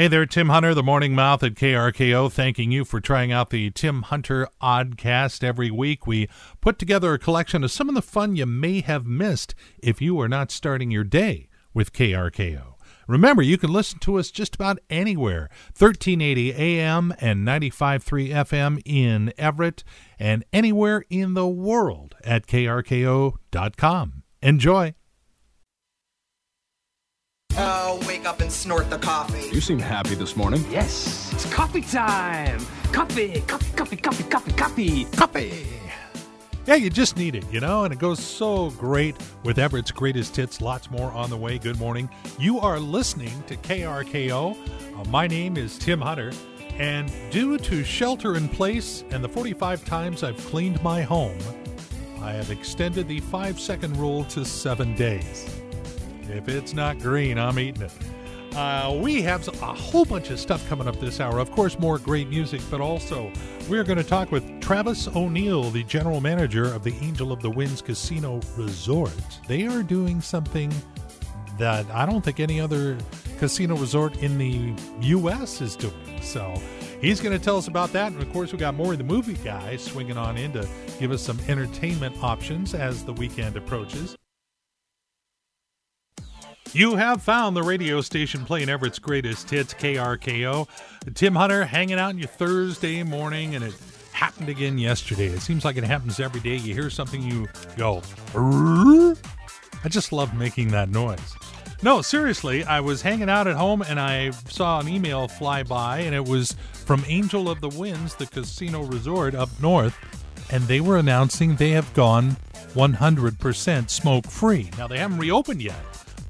Hey there, Tim Hunter, the morning mouth at KRKO, thanking you for trying out the Tim Hunter Oddcast every week. We put together a collection of some of the fun you may have missed if you are not starting your day with KRKO. Remember, you can listen to us just about anywhere 1380 AM and 95.3 FM in Everett and anywhere in the world at krko.com. Enjoy. Up and snort the coffee. You seem happy this morning. Yes, it's coffee time. Coffee, coffee, coffee, coffee, coffee, coffee. Coffee. Yeah, you just need it, you know, and it goes so great with Everett's greatest hits. Lots more on the way. Good morning. You are listening to KRKO. Uh, my name is Tim Hunter, and due to shelter in place and the 45 times I've cleaned my home, I have extended the five second rule to seven days. If it's not green, I'm eating it. Uh, we have a whole bunch of stuff coming up this hour. Of course, more great music, but also we're going to talk with Travis O'Neill, the general manager of the Angel of the Winds Casino Resort. They are doing something that I don't think any other casino resort in the U.S. is doing. So he's going to tell us about that. And of course, we got more of the movie guy swinging on in to give us some entertainment options as the weekend approaches. You have found the radio station playing Everett's greatest hits, KRKO. Tim Hunter hanging out on your Thursday morning, and it happened again yesterday. It seems like it happens every day. You hear something, you go? I just love making that noise. No, seriously, I was hanging out at home and I saw an email fly by, and it was from Angel of the Winds, the casino resort up north, and they were announcing they have gone 100% smoke free. Now, they haven't reopened yet.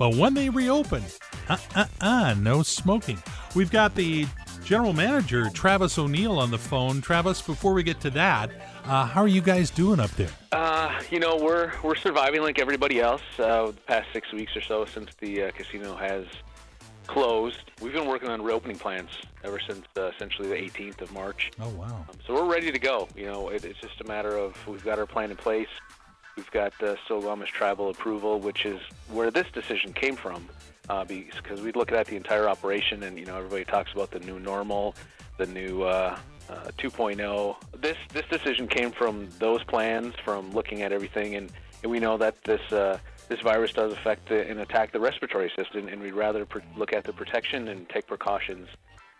But when they reopen, uh uh uh, no smoking. We've got the general manager, Travis O'Neill, on the phone. Travis, before we get to that, uh, how are you guys doing up there? Uh, you know, we're we're surviving like everybody else. Uh, the past six weeks or so since the uh, casino has closed, we've been working on reopening plans ever since uh, essentially the 18th of March. Oh, wow. Um, so we're ready to go. You know, it, it's just a matter of we've got our plan in place. We've got uh, Stillaguamish tribal approval, which is where this decision came from, uh, because we look at the entire operation, and you know everybody talks about the new normal, the new uh, uh, 2.0. This this decision came from those plans, from looking at everything, and, and we know that this uh, this virus does affect the, and attack the respiratory system, and we'd rather pr- look at the protection and take precautions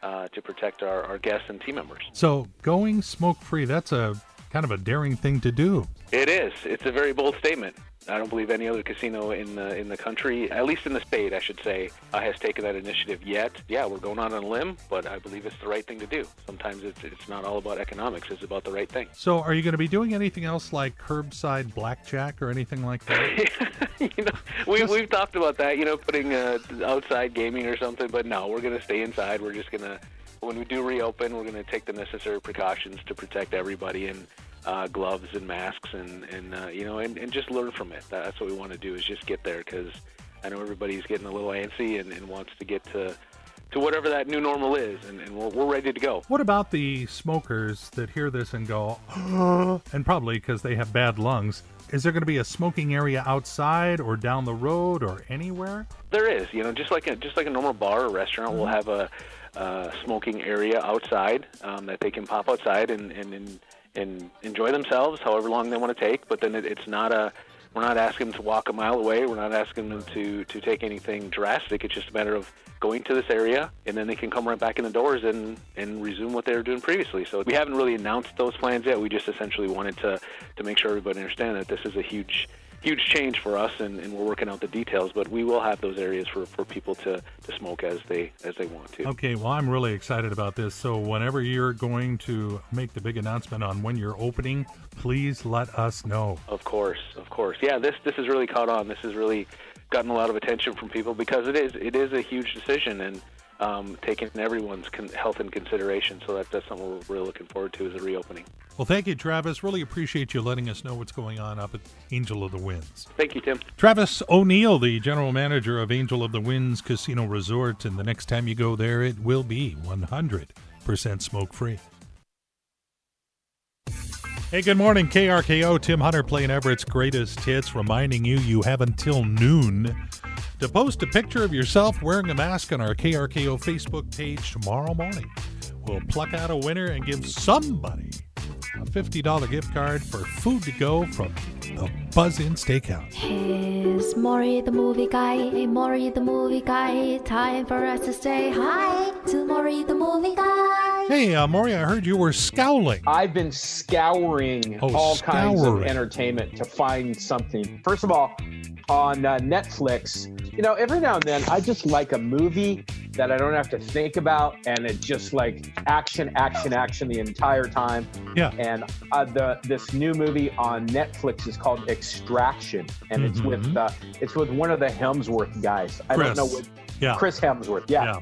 uh, to protect our, our guests and team members. So, going smoke free, that's a kind of a daring thing to do. It is. It's a very bold statement. I don't believe any other casino in the in the country, at least in the state, I should say, uh, has taken that initiative yet. Yeah, we're going on a limb, but I believe it's the right thing to do. Sometimes it's it's not all about economics; it's about the right thing. So, are you going to be doing anything else like curbside blackjack or anything like that? you know, we we've talked about that. You know, putting uh, outside gaming or something, but no, we're going to stay inside. We're just going to when we do reopen, we're going to take the necessary precautions to protect everybody and uh, gloves and masks and and uh, you know and, and just learn from it. That's what we want to do is just get there because I know everybody's getting a little antsy and, and wants to get to to whatever that new normal is, and, and we're, we're ready to go. What about the smokers that hear this and go, and probably because they have bad lungs? Is there going to be a smoking area outside or down the road or anywhere? There is, you know, just like a, just like a normal bar or restaurant, we'll have a uh, smoking area outside um, that they can pop outside and and, and and enjoy themselves however long they want to take. But then it, it's not a we're not asking them to walk a mile away. We're not asking them to to take anything drastic. It's just a matter of going to this area, and then they can come right back in the doors and and resume what they were doing previously. So we haven't really announced those plans yet. We just essentially wanted to to make sure everybody understand that this is a huge huge change for us, and, and we're working out the details. But we will have those areas for, for people to, to smoke as they as they want to. Okay, well, I'm really excited about this. So, whenever you're going to make the big announcement on when you're opening, please let us know. Of course, of course. Yeah, this this has really caught on. This has really gotten a lot of attention from people because it is it is a huge decision and um, taking everyone's con- health in consideration. So that, that's something we're really looking forward to is a reopening. Well, thank you, Travis. Really appreciate you letting us know what's going on up at Angel of the Winds. Thank you, Tim. Travis O'Neill, the general manager of Angel of the Winds Casino Resort, and the next time you go there, it will be 100% smoke free. Hey, good morning, KRKO. Tim Hunter playing Everett's greatest hits, reminding you you have until noon to post a picture of yourself wearing a mask on our KRKO Facebook page tomorrow morning. We'll pluck out a winner and give somebody a $50 gift card for food to go from the Buzz Inn Steakhouse. Here's Maury the movie guy, hey Maury the movie guy. Time for us to say hi to Maury the movie guy. Hey, uh, Maury, I heard you were scowling. I've been scouring Oh, all kinds of entertainment to find something. First of all, on uh, Netflix, you know, every now and then I just like a movie that I don't have to think about, and it just like action, action, action the entire time. Yeah. And uh, the this new movie on Netflix is called Extraction, and it's with Mhm. uh, it's with one of the Hemsworth guys. I Chris. don't know what Yeah. Chris Hemsworth. yeah. Yeah.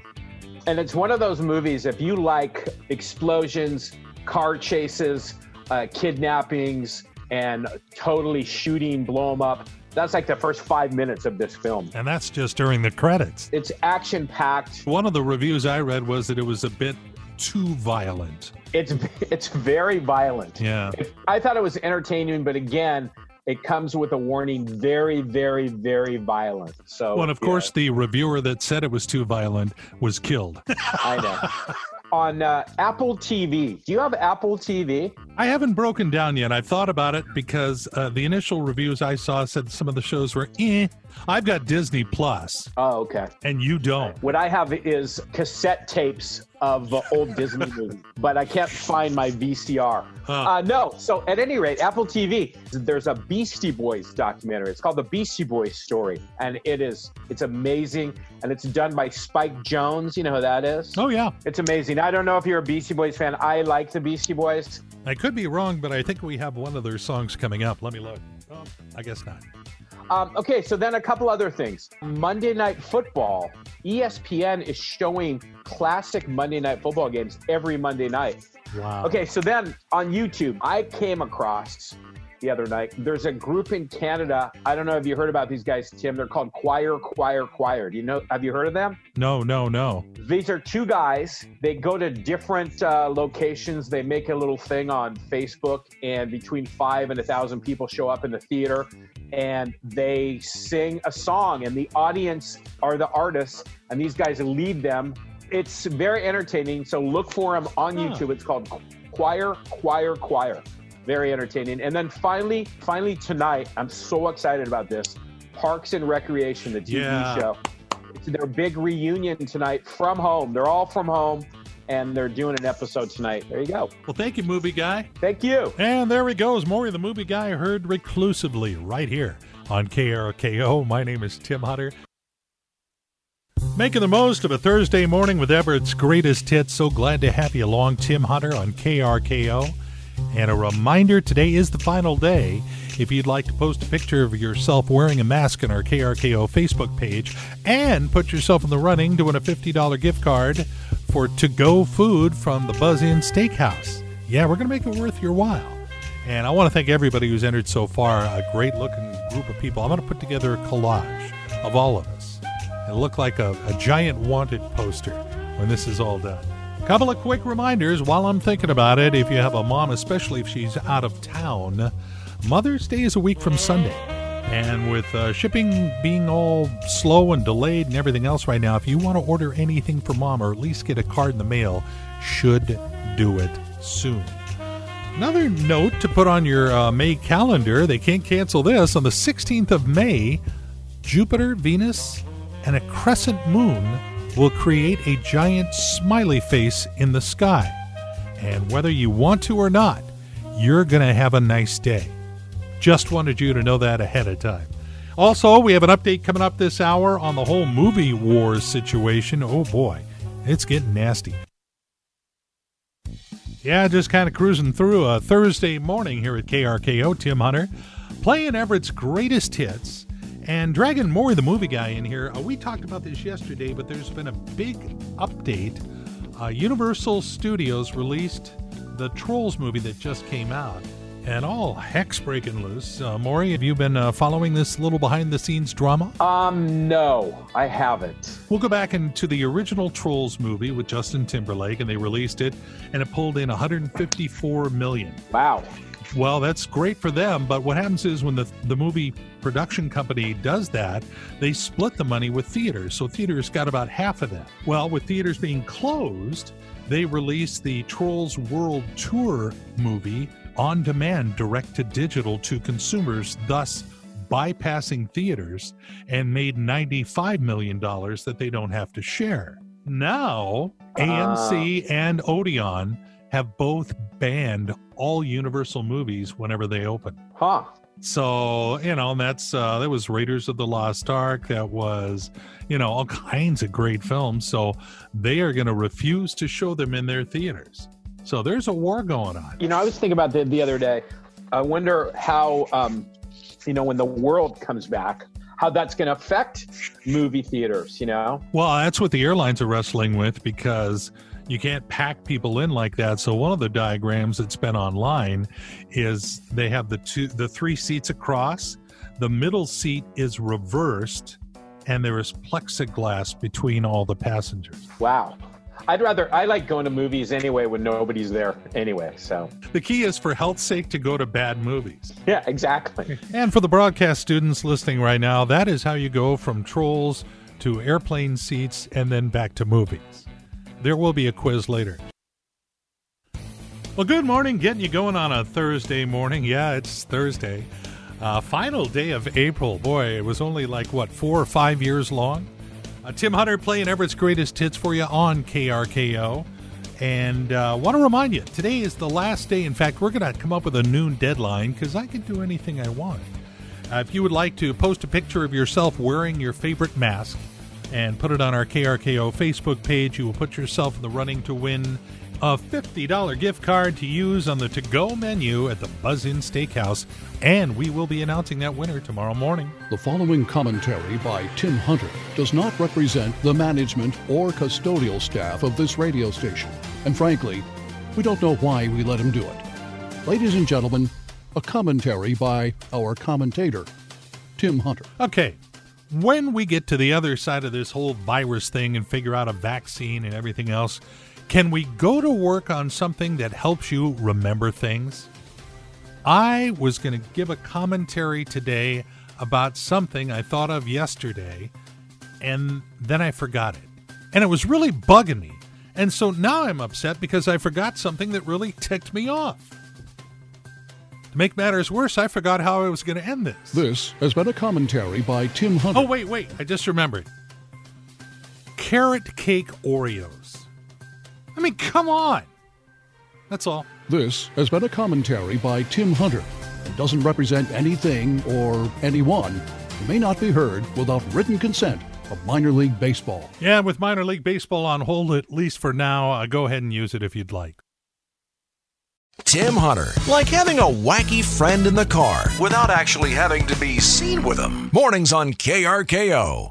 And it's one of those movies, if you like explosions, car chases, uh, kidnappings, and totally shooting, blow them up, that's like the first five minutes of this film. And that's just during the credits. It's action packed. One of the reviews I read was that it was a bit too violent. It's it's very violent. Yeah. I thought it was entertaining, but again, it comes with a warning: very, very, very violent. So, Well, and of yeah, course, the reviewer that said it was too violent was killed. I know. On uh, Apple TV, do you have Apple TV? I haven't broken down yet. I've thought about it because uh, the initial reviews I saw said some of the shows were eh. I've got Disney Plus, Oh, okay. and you don't. What I have is cassette tapes of uh, old Disney movies, but I can't find my VCR. Huh. Uh, no. So at any rate, Apple TV, there's a Beastie Boys documentary. It's called The Beastie Boys Story, and it is it's amazing, and it's done by Spike Jonze. You know who that is? Oh, yeah. It's amazing. I don't know if you're a Beastie Boys fan. I like the Beastie Boys. I could be wrong, but I think we have one of their songs coming up. Let me look. Oh, I guess not. Um, okay, so then a couple other things. Monday Night Football, ESPN is showing classic Monday Night Football games every Monday night. Wow. Okay, so then on YouTube, I came across the other night. There's a group in Canada. I don't know if you heard about these guys, Tim. They're called Choir, Choir, Choir. Do you know? Have you heard of them? No, no, no. These are two guys. They go to different uh, locations. They make a little thing on Facebook, and between five and a thousand people show up in the theater, and they sing a song, and the audience are the artists, and these guys lead them. It's very entertaining. So look for them on Huh. YouTube. It's called Choir, Choir, Choir. Very entertaining. And then finally, finally tonight, I'm so excited about this. Parks and Recreation, the TV Yeah. show. It's their big reunion tonight from home. They're all from home and they're doing an episode tonight. There you go. Well, thank you, movie guy. Thank you. And there he goes. Maury, the movie guy, heard reclusively right here on KRKO. My name is Tim Hunter. Making the most of a Thursday morning with Everett's greatest hits. So glad to have you along, Tim Hunter, on KRKO. And a reminder today is the final day. If you'd like to post a picture of yourself wearing a mask on our KRKO Facebook page and put yourself in the running to win a $50 gift card for to go food from the Buzz Inn Steakhouse. Yeah, we're going to make it worth your while. And I want to thank everybody who's entered so far. A great looking group of people. I'm going to put together a collage of all of us. It'll look like a, a giant wanted poster when this is all done. Couple of quick reminders while I'm thinking about it. If you have a mom, especially if she's out of town, Mother's Day is a week from Sunday. And with uh, shipping being all slow and delayed and everything else right now, if you want to order anything for mom or at least get a card in the mail, should do it soon. Another note to put on your uh, May calendar they can't cancel this. On the 16th of May, Jupiter, Venus, and a crescent moon will create a giant smiley face in the sky. And whether you want to or not, you're going to have a nice day. Just wanted you to know that ahead of time. Also, we have an update coming up this hour on the whole movie wars situation. Oh boy, it's getting nasty. Yeah, just kind of cruising through a Thursday morning here at KRKO. Tim Hunter playing Everett's greatest hits and dragging Maury the movie guy in here. Uh, we talked about this yesterday, but there's been a big update. Uh, Universal Studios released the Trolls movie that just came out, and all heck's breaking loose. Uh, Maury, have you been uh, following this little behind the scenes drama? Um, no, I haven't. We'll go back into the original Trolls movie with Justin Timberlake, and they released it, and it pulled in 154 million. Wow. Well, that's great for them, but what happens is when the the movie production company does that, they split the money with theaters. So theaters got about half of that. Well, with theaters being closed, they released the Trolls World Tour movie on demand direct to digital to consumers, thus bypassing theaters and made $95 million that they don't have to share. Now, uh-huh. AMC and Odeon have both banned all Universal movies whenever they open. Huh. So, you know, and that's uh that was Raiders of the Lost Ark, that was, you know, all kinds of great films. So they are gonna refuse to show them in their theaters. So there's a war going on. You know, I was thinking about that the other day. I wonder how, um, you know, when the world comes back, how that's going to affect movie theaters. You know, Well, that's what the airlines are wrestling with because you can't pack people in like that. So one of the diagrams that's been online is they have the two the three seats across. The middle seat is reversed and there is plexiglass between all the passengers. wow. I'd rather I like going to movies anyway when nobody's there anyway. So The key is for health's sake to go to bad movies. yeah, exactly. And for the broadcast students listening right now, that is how you go from trolls to airplane seats and then back to movies. There will be a quiz later. Well, good morning. Getting you going on a Thursday morning. Yeah, it's Thursday. Uh, final day of April. Boy, it was only like, what, four or five years long? Uh, Tim Hunter playing Everett's greatest hits for you on KRKO. And uh, want to remind you, today is the last day. In fact, we're going to come up with a noon deadline because I can do anything I want. Uh, if you would like to post a picture of yourself wearing your favorite mask and put it on our KRKO Facebook page, you will put yourself in the running to win a $50 gift card to use on the to go menu at the Buzz Inn Steakhouse. And we will be announcing that winner tomorrow morning. The following commentary by Tim Hunter does not represent the management or custodial staff of this radio station. And frankly, we don't know why we let him do it. Ladies and gentlemen, a commentary by our commentator, Tim Hunter. Okay, when we get to the other side of this whole virus thing and figure out a vaccine and everything else, can we go to work on something that helps you remember things? I was going to give a commentary today about something I thought of yesterday, and then I forgot it. And it was really bugging me. And so now I'm upset because I forgot something that really ticked me off. To make matters worse, I forgot how I was going to end this. This has been a commentary by Tim Hunter. Oh, wait, wait. I just remembered. Carrot cake Oreos. I mean, come on. That's all. This has been a commentary by Tim Hunter and doesn't represent anything or anyone and may not be heard without written consent of minor league baseball. Yeah, with minor league baseball on hold, at least for now, uh, go ahead and use it if you'd like. Tim Hunter, like having a wacky friend in the car without actually having to be seen with him. Mornings on KRKO.